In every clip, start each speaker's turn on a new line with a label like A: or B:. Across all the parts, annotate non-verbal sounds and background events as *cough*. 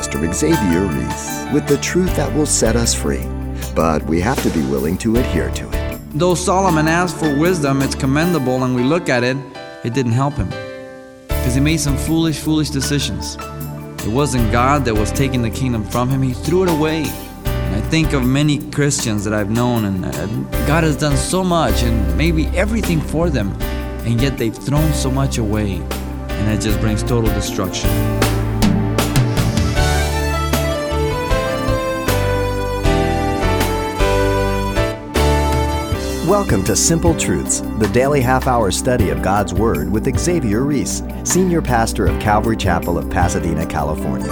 A: Pastor Xavier Reese with the truth that will set us free. But we have to be willing to adhere to it.
B: Though Solomon asked for wisdom, it's commendable, and we look at it, it didn't help him. Because he made some foolish, foolish decisions. It wasn't God that was taking the kingdom from him, he threw it away. And I think of many Christians that I've known, and uh, God has done so much and maybe everything for them, and yet they've thrown so much away, and it just brings total destruction.
A: Welcome to Simple Truths, the daily half hour study of God's Word with Xavier Reese, Senior Pastor of Calvary Chapel of Pasadena, California.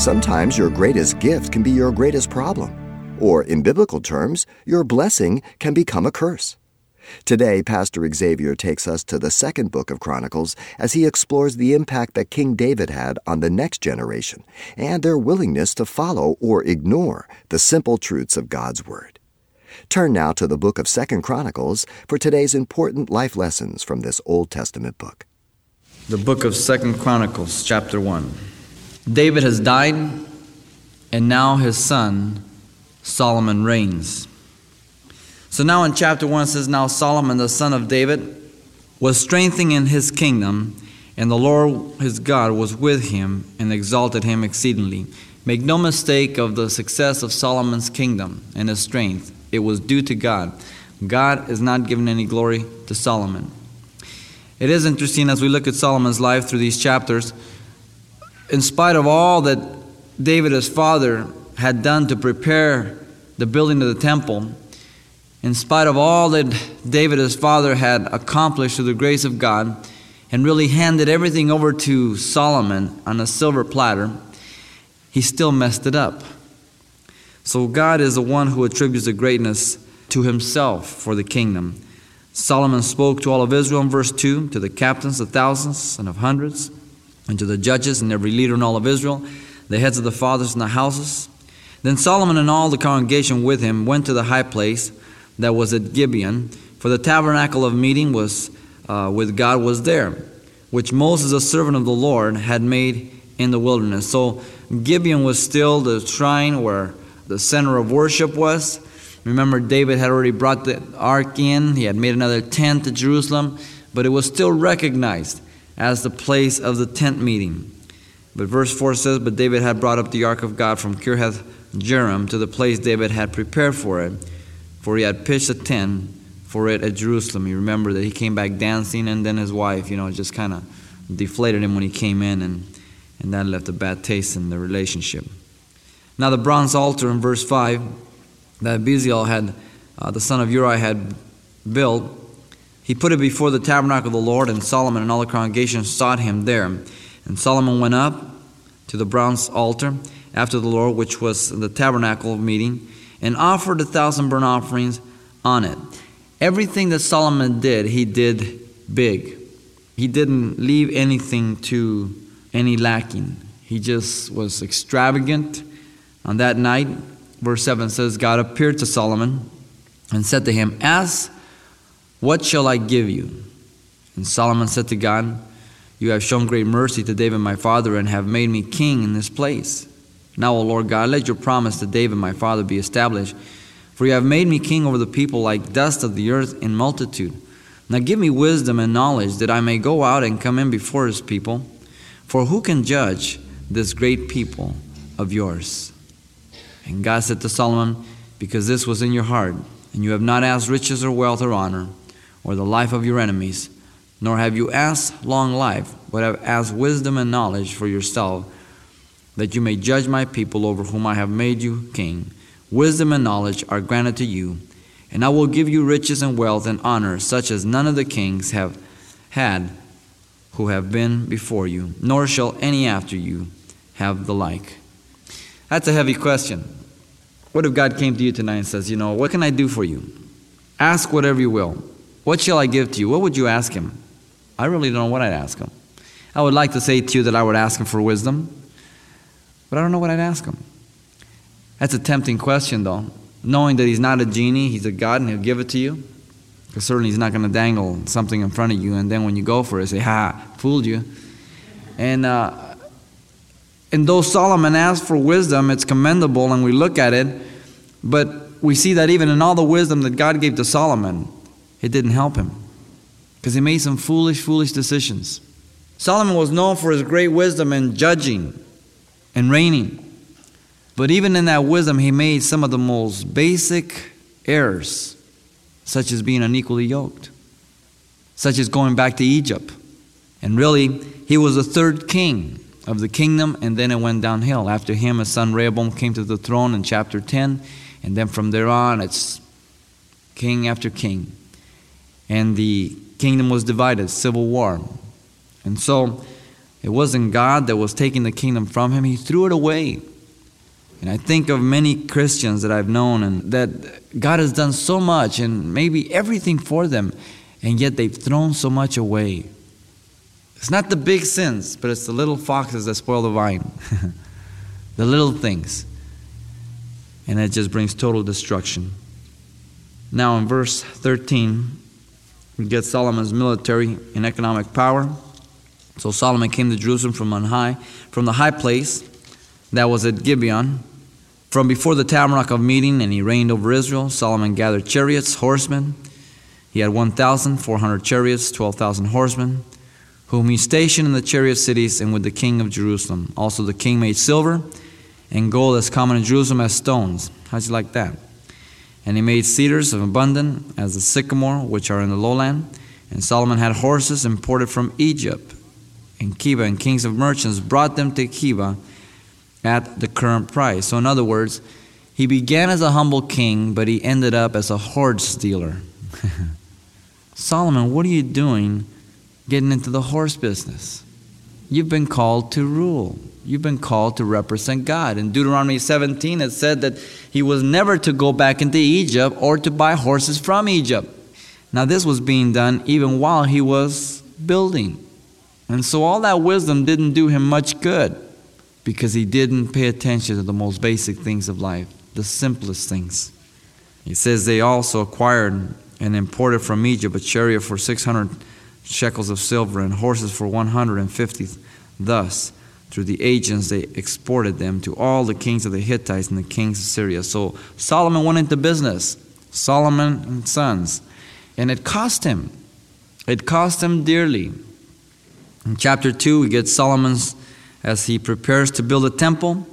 A: Sometimes your greatest gift can be your greatest problem, or in biblical terms, your blessing can become a curse. Today, Pastor Xavier takes us to the second book of Chronicles as he explores the impact that King David had on the next generation and their willingness to follow or ignore the simple truths of God's Word. Turn now to the book of Second Chronicles for today's important life lessons from this Old Testament book.
B: The book of Second Chronicles, chapter 1. David has died, and now his son Solomon reigns. So now in chapter 1 it says, Now Solomon, the son of David, was strengthening in his kingdom, and the Lord his God was with him and exalted him exceedingly. Make no mistake of the success of Solomon's kingdom and his strength. It was due to God. God is not giving any glory to Solomon. It is interesting as we look at Solomon's life through these chapters. In spite of all that David, his father, had done to prepare the building of the temple, in spite of all that David, his father, had accomplished through the grace of God, and really handed everything over to Solomon on a silver platter, he still messed it up. So God is the one who attributes the greatness to himself for the kingdom. Solomon spoke to all of Israel in verse 2 to the captains of thousands and of hundreds, and to the judges and every leader in all of Israel, the heads of the fathers in the houses. Then Solomon and all the congregation with him went to the high place that was at Gibeon, for the tabernacle of meeting was uh, with God was there, which Moses, a servant of the Lord, had made in the wilderness. So Gibeon was still the shrine where the center of worship was. Remember, David had already brought the ark in, he had made another tent to Jerusalem, but it was still recognized as the place of the tent meeting. But verse 4 says, But David had brought up the ark of God from Kirjath Jearim to the place David had prepared for it, for he had pitched a tent for it at Jerusalem. You remember that he came back dancing, and then his wife, you know, just kind of deflated him when he came in, and, and that left a bad taste in the relationship. Now, the bronze altar in verse 5 that Bezalel had, uh, the son of Uri, had built, he put it before the tabernacle of the Lord, and Solomon and all the congregation sought him there. And Solomon went up to the bronze altar after the Lord, which was the tabernacle of meeting, and offered a thousand burnt offerings on it. Everything that Solomon did, he did big. He didn't leave anything to any lacking. He just was extravagant on that night, verse 7 says, God appeared to Solomon and said to him, Ask, what shall I give you? And Solomon said to God, You have shown great mercy to David my father and have made me king in this place. Now, O Lord God, let your promise to David my father be established. For you have made me king over the people like dust of the earth in multitude. Now give me wisdom and knowledge that I may go out and come in before his people. For who can judge this great people of yours? And God said to Solomon, Because this was in your heart, and you have not asked riches or wealth or honor, or the life of your enemies, nor have you asked long life, but have asked wisdom and knowledge for yourself, that you may judge my people over whom I have made you king. Wisdom and knowledge are granted to you, and I will give you riches and wealth and honor, such as none of the kings have had who have been before you, nor shall any after you have the like. That's a heavy question. What if God came to you tonight and says, You know, what can I do for you? Ask whatever you will. What shall I give to you? What would you ask Him? I really don't know what I'd ask Him. I would like to say to you that I would ask Him for wisdom, but I don't know what I'd ask Him. That's a tempting question, though. Knowing that He's not a genie, He's a God, and He'll give it to you. Because certainly He's not going to dangle something in front of you, and then when you go for it, say, Ha, fooled you. And uh, And though Solomon asked for wisdom, it's commendable and we look at it, but we see that even in all the wisdom that God gave to Solomon, it didn't help him because he made some foolish, foolish decisions. Solomon was known for his great wisdom in judging and reigning. But even in that wisdom, he made some of the most basic errors, such as being unequally yoked, such as going back to Egypt. And really, he was the third king of the kingdom, and then it went downhill. After him, his son Rehoboam came to the throne in chapter 10, and then from there on, it's king after king. And the kingdom was divided, civil war. And so, it wasn't God that was taking the kingdom from him, he threw it away. And I think of many Christians that I've known and that God has done so much and maybe everything for them, and yet they've thrown so much away. It's not the big sins, but it's the little foxes that spoil the vine. *laughs* the little things. And it just brings total destruction. Now, in verse 13, we get Solomon's military and economic power. So Solomon came to Jerusalem from on high, from the high place that was at Gibeon, from before the tabernacle of meeting, and he reigned over Israel. Solomon gathered chariots, horsemen. He had 1,400 chariots, 12,000 horsemen whom he stationed in the chariot cities and with the king of Jerusalem. Also, the king made silver and gold as common in Jerusalem as stones. How'd you like that? And he made cedars of abundance as the sycamore, which are in the lowland. And Solomon had horses imported from Egypt and Keveh, and kings of merchants brought them to Keveh at the current price. So, in other words, he began as a humble king, but he ended up as a horse dealer. *laughs* Solomon, what are you doing? Getting into the horse business. You've been called to rule. You've been called to represent God. In Deuteronomy 17, it said that he was never to go back into Egypt or to buy horses from Egypt. Now, this was being done even while he was building. And so, all that wisdom didn't do him much good because he didn't pay attention to the most basic things of life, the simplest things. He says they also acquired and imported from Egypt a chariot for 600 shekels of silver and horses for 150. Thus, through the agents, they exported them to all the kings of the Hittites and the kings of Syria. So Solomon went into business, Solomon and sons, and it cost him. It cost him dearly. In chapter 2, we get Solomon's as he prepares to build a temple.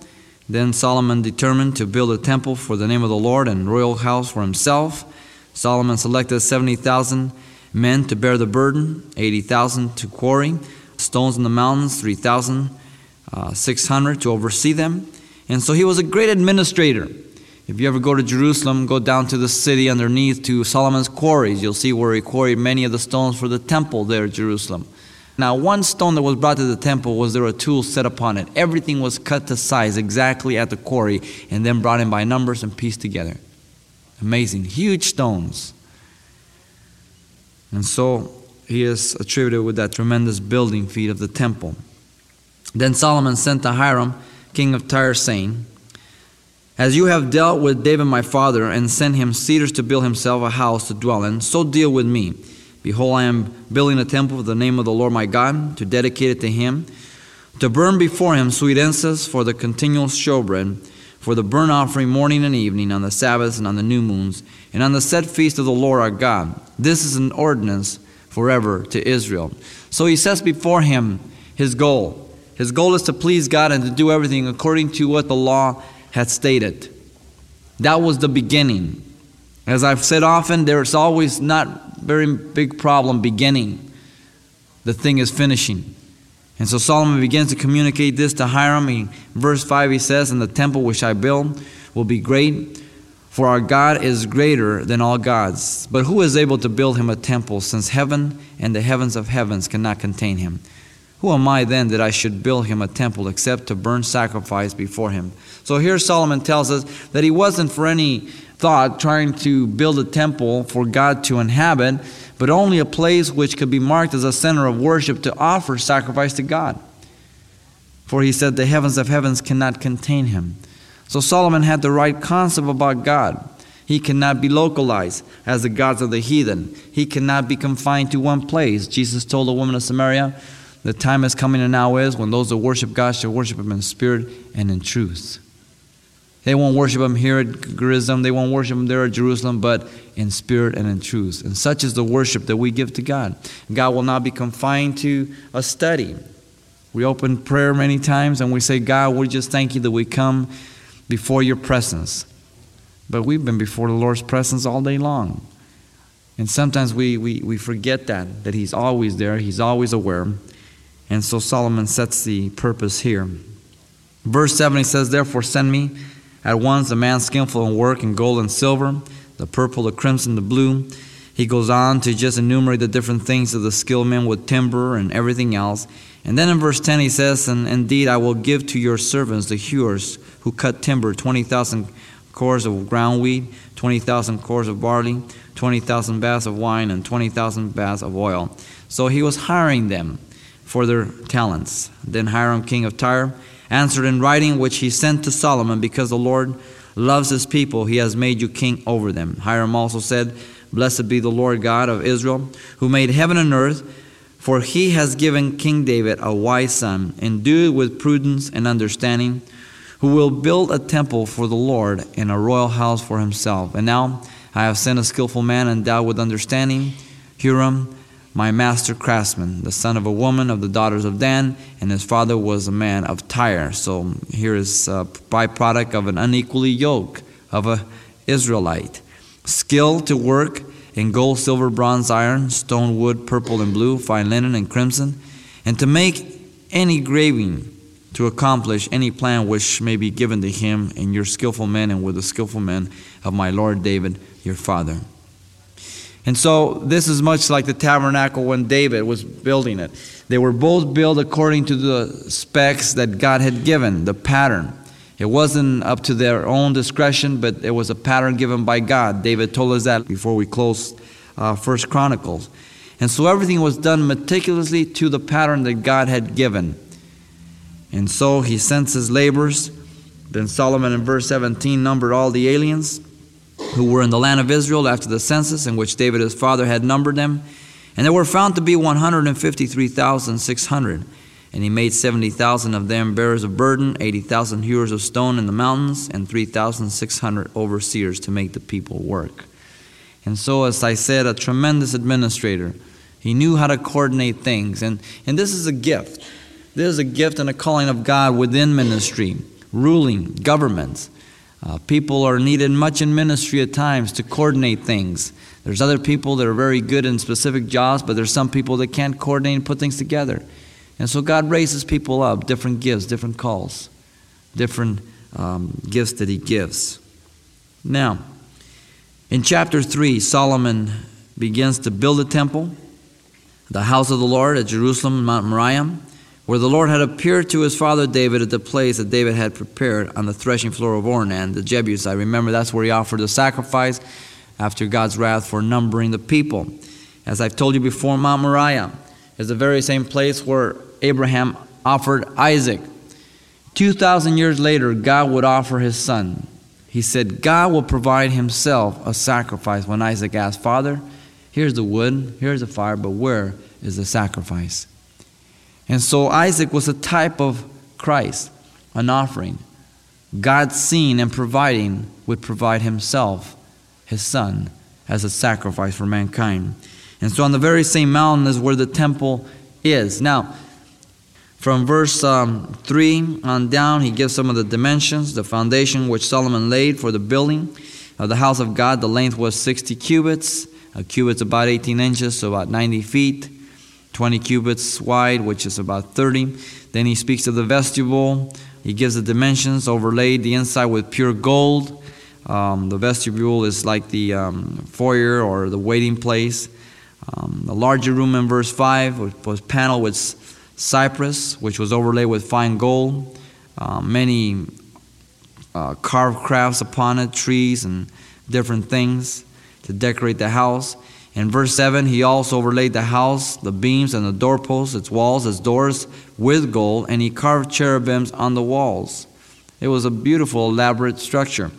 B: Then Solomon determined to build a temple for the name of the Lord and royal house for himself. Solomon selected 70,000 men to bear the burden, 80,000 to quarry, stones in the mountains, 3,600 uh, to oversee them. And so he was a great administrator. If you ever go to Jerusalem, go down to the city underneath to Solomon's quarries. You'll see where he quarried many of the stones for the temple there at Jerusalem. Now, one stone that was brought to the temple was there a tool set upon it. Everything was cut to size exactly at the quarry and then brought in by numbers and pieced together. Amazing. Huge stones. And so he is attributed with that tremendous building feat of the temple. Then Solomon sent to Hiram, king of Tyre, saying, As you have dealt with David my father, and sent him cedars to build himself a house to dwell in, so deal with me. Behold, I am building a temple for the name of the Lord my God, to dedicate it to him, to burn before him sweet incense for the continual showbread, for the burnt offering morning and evening, on the Sabbaths and on the new moons, and on the set feast of the Lord our God. This is an ordinance forever to Israel. So he sets before him his goal. His goal is to please God and to do everything according to what the law had stated. That was the beginning. As I've said often, there's always not very big problem beginning. The thing is finishing. And so Solomon begins to communicate this to Hiram. In verse 5, he says, And the temple which I build will be great for our God is greater than all gods. But who is able to build him a temple, since heaven and the heavens of heavens cannot contain him? Who am I then that I should build him a temple except to burn sacrifice before him? So here Solomon tells us that he wasn't for any thought trying to build a temple for God to inhabit, but only a place which could be marked as a center of worship to offer sacrifice to God. For he said, The heavens of heavens cannot contain him. So Solomon had the right concept about God. He cannot be localized as the gods of the heathen. He cannot be confined to one place. Jesus told the woman of Samaria The time is coming and now is when those that worship God shall worship Him in spirit and in truth. They won't worship Him here at Gerizim, they won't worship Him there at Jerusalem, but in spirit and in truth. And such is the worship that we give to God. God will not be confined to a study. We open prayer many times and we say, God, we just thank you that we come before your presence. But we've been before the Lord's presence all day long. And sometimes we, we, we forget that, that He's always there, He's always aware. And so Solomon sets the purpose here. Verse 7 he says, Therefore send me at once a man skillful in work in gold and silver, the purple, the crimson, the blue. He goes on to just enumerate the different things of the skilled men with timber and everything else. And then in verse 10 he says, And indeed I will give to your servants, the hewers, who cut timber, 20,000 kors of ground wheat, 20,000 kors of barley, 20,000 baths of wine, and 20,000 baths of oil. So he was hiring them for their talents. Then Hiram, king of Tyre, answered in writing, which he sent to Solomon, because the Lord loves his people, he has made you king over them. Hiram also said, Blessed be the Lord God of Israel, who made heaven and earth, for he has given King David a wise son, endued with prudence and understanding, who will build a temple for the Lord and a royal house for himself. And now I have sent a skillful man endowed with understanding, Huram, my master craftsman, the son of a woman of the daughters of Dan, and his father was a man of Tyre. So here is a byproduct of an unequally yoke of a Israelite. Skill to work in gold, silver, bronze, iron, stone, wood, purple and blue, fine linen and crimson, and to make any graving to accomplish any plan which may be given to him and your skillful men and with the skillful men of my Lord David, your father. And so this is much like the tabernacle when David was building it. They were both built according to the specs that God had given, the pattern. It wasn't up to their own discretion, but it was a pattern given by God. David told us that before we closed uh, First Chronicles. And so everything was done meticulously to the pattern that God had given. And so he sends his labors. Then Solomon in verse 17 numbered all the aliens who were in the land of Israel after the census in which David his father had numbered them. And there were found to be 153,600. And he made 70,000 of them bearers of burden, 80,000 hewers of stone in the mountains, and 3,600 overseers to make the people work. And so, as I said, a tremendous administrator. He knew how to coordinate things. And, and this is a gift. This is a gift and a calling of God within ministry, ruling, governments. Uh, people are needed much in ministry at times to coordinate things. There's other people that are very good in specific jobs, but there's some people that can't coordinate and put things together. And so God raises people up, different gifts, different calls, different um, gifts that He gives. Now, in chapter 3, Solomon begins to build a temple, the house of the Lord at Jerusalem, Mount Moriah, where the Lord had appeared to his father David at the place that David had prepared on the threshing floor of Ornan, the Jebusite. Remember, that's where he offered the sacrifice after God's wrath for numbering the people. As I've told you before, Mount Moriah is the very same place where Abraham offered Isaac. 2,000 years later, God would offer his son. He said, God will provide himself a sacrifice. When Isaac asked, Father, here's the wood, here's the fire, but where is the sacrifice? And so Isaac was a type of Christ, an offering. God seeing and providing would provide himself, his son, as a sacrifice for mankind. And so on the very same mountain is where the temple is. Now, from verse um, 3 on down, he gives some of the dimensions, the foundation which Solomon laid for the building of the house of God. The length was 60 cubits. A cubit's about 18 inches, so about 90 feet. 20 cubits wide, which is about 30. Then he speaks of the vestibule. He gives the dimensions, overlaid the inside with pure gold. Um, the vestibule is like the um, foyer or the waiting place. Um, the larger room in verse 5 was paneled with cypress, which was overlaid with fine gold. Uh, many uh, carved crafts upon it, trees and different things to decorate the house. In verse 7, he also overlaid the house, the beams, and the doorposts, its walls, its doors with gold, and he carved cherubims on the walls. It was a beautiful, elaborate structure.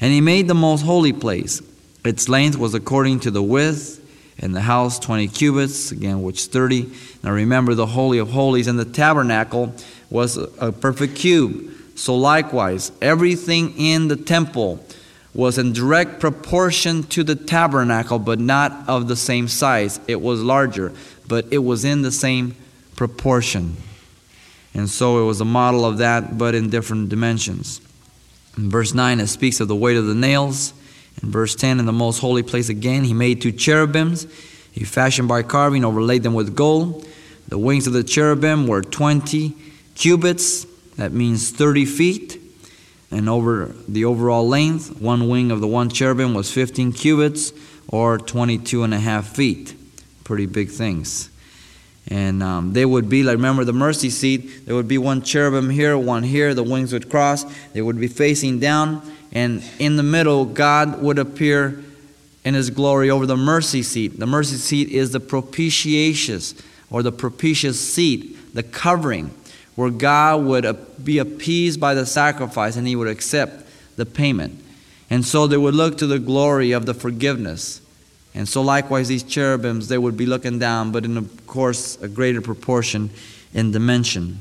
B: And he made the most holy place. Its length was according to the width, and the house 20 cubits, again, which 30. Now remember, the Holy of Holies and the tabernacle was a perfect cube. So likewise, everything in the temple was in direct proportion to the tabernacle, but not of the same size. It was larger, but it was in the same proportion. And so it was a model of that, but in different dimensions. In verse 9, it speaks of the weight of the nails. In verse 10, in the most holy place again, he made two cherubims. He fashioned by carving, overlaid them with gold. The wings of the cherubim were 20 cubits, that means 30 feet. And over the overall length, one wing of the one cherubim was 15 cubits, or 22 and a half feet. Pretty big things. And um, they would be like, remember the mercy seat, there would be one cherubim here, one here, the wings would cross, they would be facing down, and in the middle, God would appear in his glory over the mercy seat. The mercy seat is the propitious or the propitious seat, the covering, where God would be appeased by the sacrifice and he would accept the payment. And so they would look to the glory of the forgiveness. And so, likewise, these cherubims, they would be looking down, but in, of course, a greater proportion in dimension.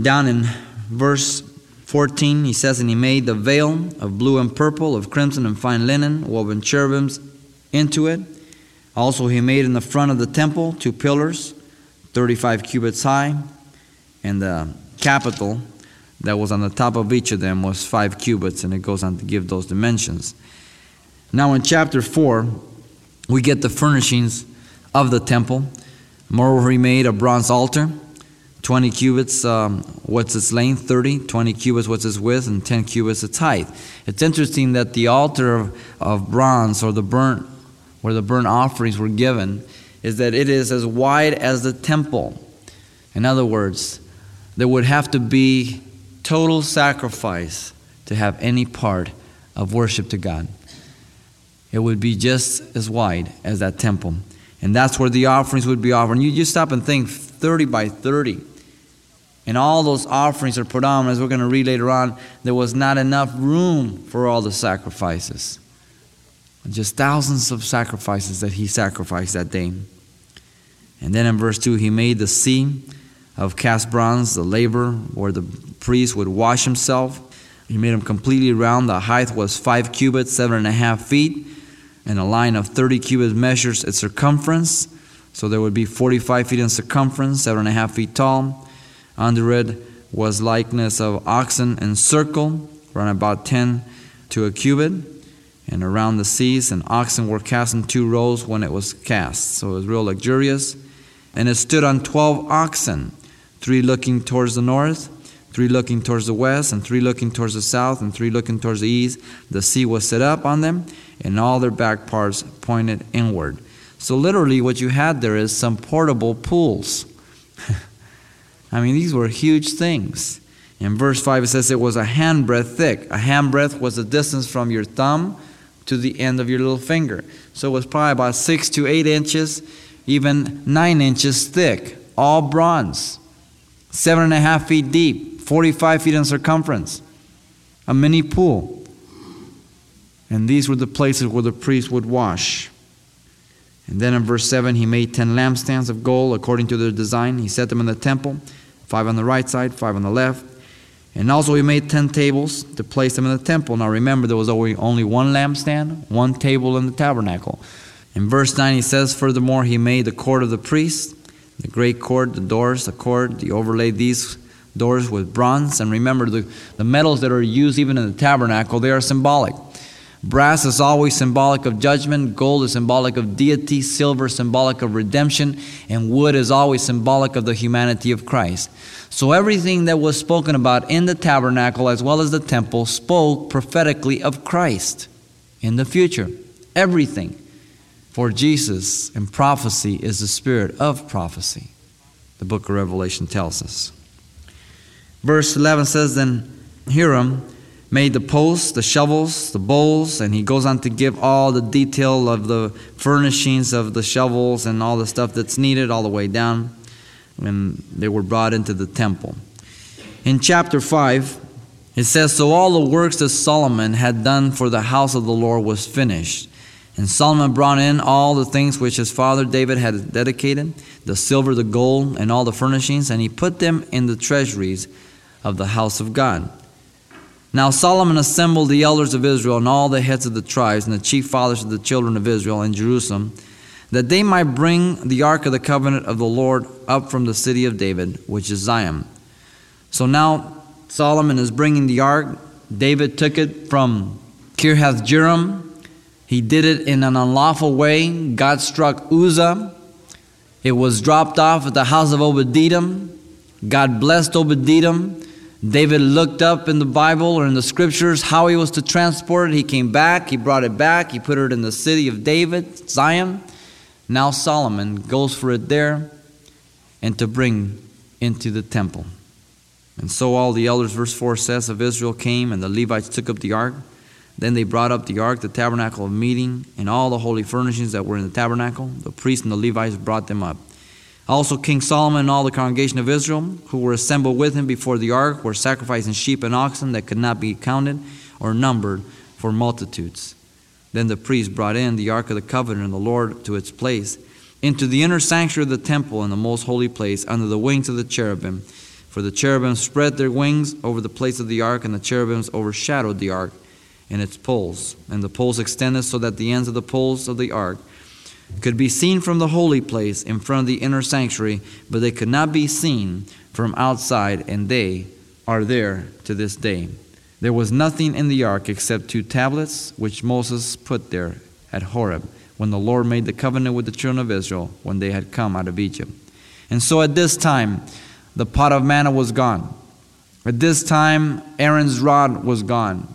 B: Down in verse 14, he says, And he made the veil of blue and purple, of crimson and fine linen, woven cherubims into it. Also, he made in the front of the temple two pillars, 35 cubits high, and the capital that was on the top of each of them was five cubits, and it goes on to give those dimensions. Now, in chapter 4, we get the furnishings of the temple. Moreover, he made a bronze altar, 20 cubits, um, what's its length? 30. 20 cubits, what's its width? And 10 cubits, its height. It's interesting that the altar of, of bronze, or the burnt, where the burnt offerings were given, is that it is as wide as the temple. In other words, there would have to be total sacrifice to have any part of worship to God it would be just as wide as that temple. And that's where the offerings would be offered. And you just stop and think 30 by 30. And all those offerings are put on, as we're going to read later on, there was not enough room for all the sacrifices. Just thousands of sacrifices that he sacrificed that day. And then in verse 2, he made the sea of cast bronze, the laver where the priest would wash himself. He made them completely round. The height was five cubits, seven and a half feet and a line of 30 cubits measures its circumference. So there would be 45 feet in circumference, seven and a half feet tall. Under it was likeness of oxen in circle, around about 10 to a cubit. And around the seas, and oxen were cast in two rows when it was cast. So it was real luxurious. And it stood on 12 oxen, three looking towards the north, three looking towards the west, and three looking towards the south, and three looking towards the east. The sea was set up on them, and all their back parts pointed inward. So, literally, what you had there is some portable pools. *laughs* I mean, these were huge things. In verse 5, it says it was a handbreadth thick. A handbreadth was the distance from your thumb to the end of your little finger. So it was probably about six to eight inches, even nine inches thick, all bronze, seven and a half feet deep, 45 feet in circumference. A mini pool. And these were the places where the priest would wash. And then in verse 7, he made 10 lampstands of gold according to their design. He set them in the temple, five on the right side, five on the left. And also he made 10 tables to place them in the temple. Now remember, there was only one lampstand, one table in the tabernacle. In verse 9, he says, Furthermore, he made the court of the priest, the great court, the doors, the court. He overlaid these doors with bronze. And remember, the, the metals that are used even in the tabernacle, they are symbolic. Brass is always symbolic of judgment, gold is symbolic of deity, silver symbolic of redemption, and wood is always symbolic of the humanity of Christ. So everything that was spoken about in the tabernacle as well as the temple spoke prophetically of Christ in the future. Everything. For Jesus in prophecy is the spirit of prophecy. The book of Revelation tells us. Verse 11 says, Then Hiram made the posts, the shovels, the bowls, and he goes on to give all the detail of the furnishings of the shovels and all the stuff that's needed all the way down when they were brought into the temple. In chapter 5, it says, So all the works that Solomon had done for the house of the Lord was finished, And Solomon brought in all the things which his father David had dedicated the silver, the gold, and all the furnishings, and he put them in the treasuries of the house of God. Now Solomon assembled the elders of Israel and all the heads of the tribes and the chief fathers of the children of Israel in Jerusalem, that they might bring the ark of the covenant of the Lord up from the city of David, which is Zion. So now Solomon is bringing the ark. David took it from Kirjath Jearim he did it in an unlawful way. God struck Uzzah. It was dropped off at the house of Obed-Edom. God blessed Obed-Edom. David looked up in the Bible or in the scriptures how he was to transport it. He came back, he brought it back, he put it in the city of David, Zion. Now Solomon goes for it there and to bring into the temple. And so all the elders, verse 4 says, of Israel came, and the Levites took up the ark. Then they brought up the ark, the tabernacle of meeting, and all the holy furnishings that were in the tabernacle. The priests and the Levites brought them up. Also, King Solomon and all the congregation of Israel, who were assembled with him before the ark, were sacrificing sheep and oxen that could not be counted or numbered for multitudes. Then the priests brought in the ark of the covenant and the Lord to its place, into the inner sanctuary of the temple in the most holy place, under the wings of the cherubim. For the cherubim spread their wings over the place of the ark, and the cherubims overshadowed the ark and its poles, and the poles extended so that the ends of the poles of the ark could be seen from the holy place in front of the inner sanctuary, but they could not be seen from outside, and they are there to this day. There was nothing in the ark except two tablets which Moses put there at Horeb when the Lord made the covenant with the children of Israel when they had come out of Egypt. And so at this time, the pot of manna was gone. At this time, Aaron's rod was gone.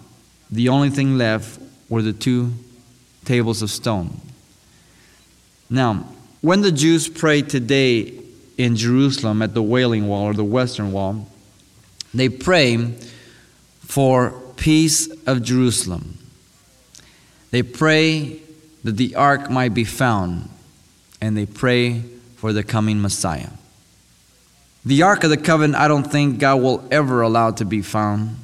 B: The only thing left were the two tables of stone. Now, when the Jews pray today in Jerusalem at the Wailing Wall or the Western Wall, they pray for peace of Jerusalem. They pray that the ark might be found, and they pray for the coming Messiah. The Ark of the Covenant, I don't think God will ever allow to be found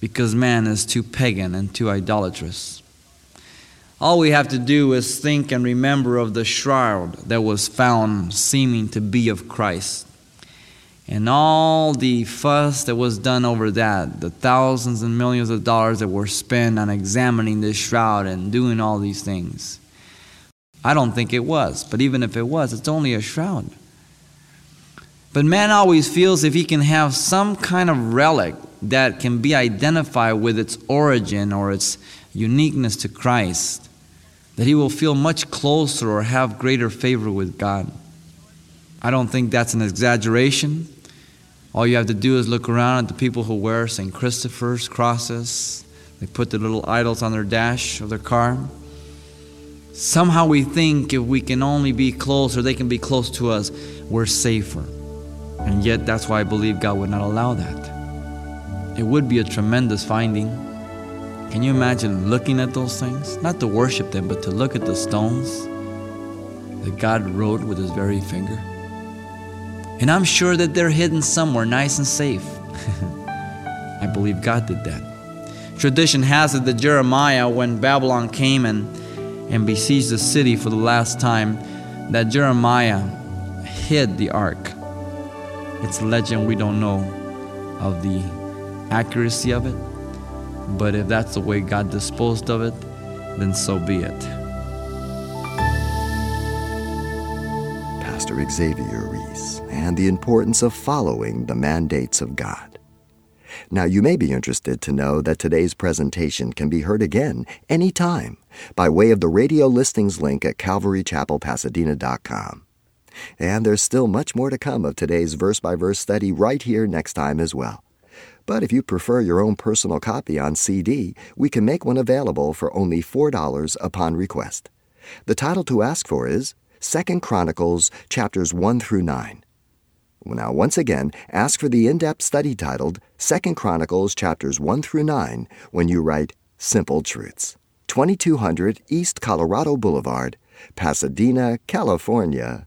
B: because man is too pagan and too idolatrous. All we have to do is think and remember of the shroud that was found seeming to be of Christ. And all the fuss that was done over that, the thousands and millions of dollars that were spent on examining this shroud and doing all these things. I don't think it was, but even if it was, it's only a shroud. But man always feels if he can have some kind of relic that can be identified with its origin or its uniqueness to Christ, that he will feel much closer or have greater favor with God. I don't think that's an exaggeration. All you have to do is look around at the people who wear St. Christopher's crosses. They put the little idols on their dash of their car. Somehow we think if we can only be close or they can be close to us, we're safer. And yet, that's why I believe God would not allow that. It would be a tremendous finding. Can you imagine looking at those things? Not to worship them, but to look at the stones that God wrote with his very finger. And I'm sure that they're hidden somewhere nice and safe. *laughs* I believe God did that. Tradition has it that Jeremiah, when Babylon came and, and besieged the city for the last time, that Jeremiah hid the ark. It's a legend we don't know of the accuracy of it. But if that's the way God disposed of it, then so be it.
A: Pastor Xavier Reese and the importance of following the mandates of God. Now, you may be interested to know that today's presentation can be heard again anytime by way of the radio listings link at calvarychapelpasadena.com. And there's still much more to come of today's verse by verse study right here next time as well. But if you prefer your own personal copy on CD, we can make one available for only $4 upon request. The title to ask for is Second Chronicles chapters 1 through 9. Now, once again, ask for the in-depth study titled Second Chronicles chapters 1 through 9 when you write Simple Truths. 2200 East Colorado Boulevard, Pasadena, California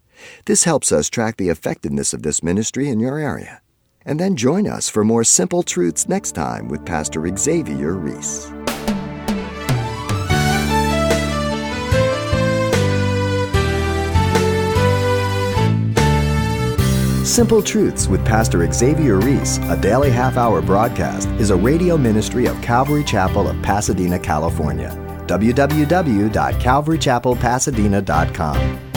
A: This helps us track the effectiveness of this ministry in your area. And then join us for more simple truths next time with Pastor Xavier Reese. Simple Truths with Pastor Xavier Reese, a daily half hour broadcast, is a radio ministry of Calvary Chapel of Pasadena, California. www.calvarychapelpasadena.com.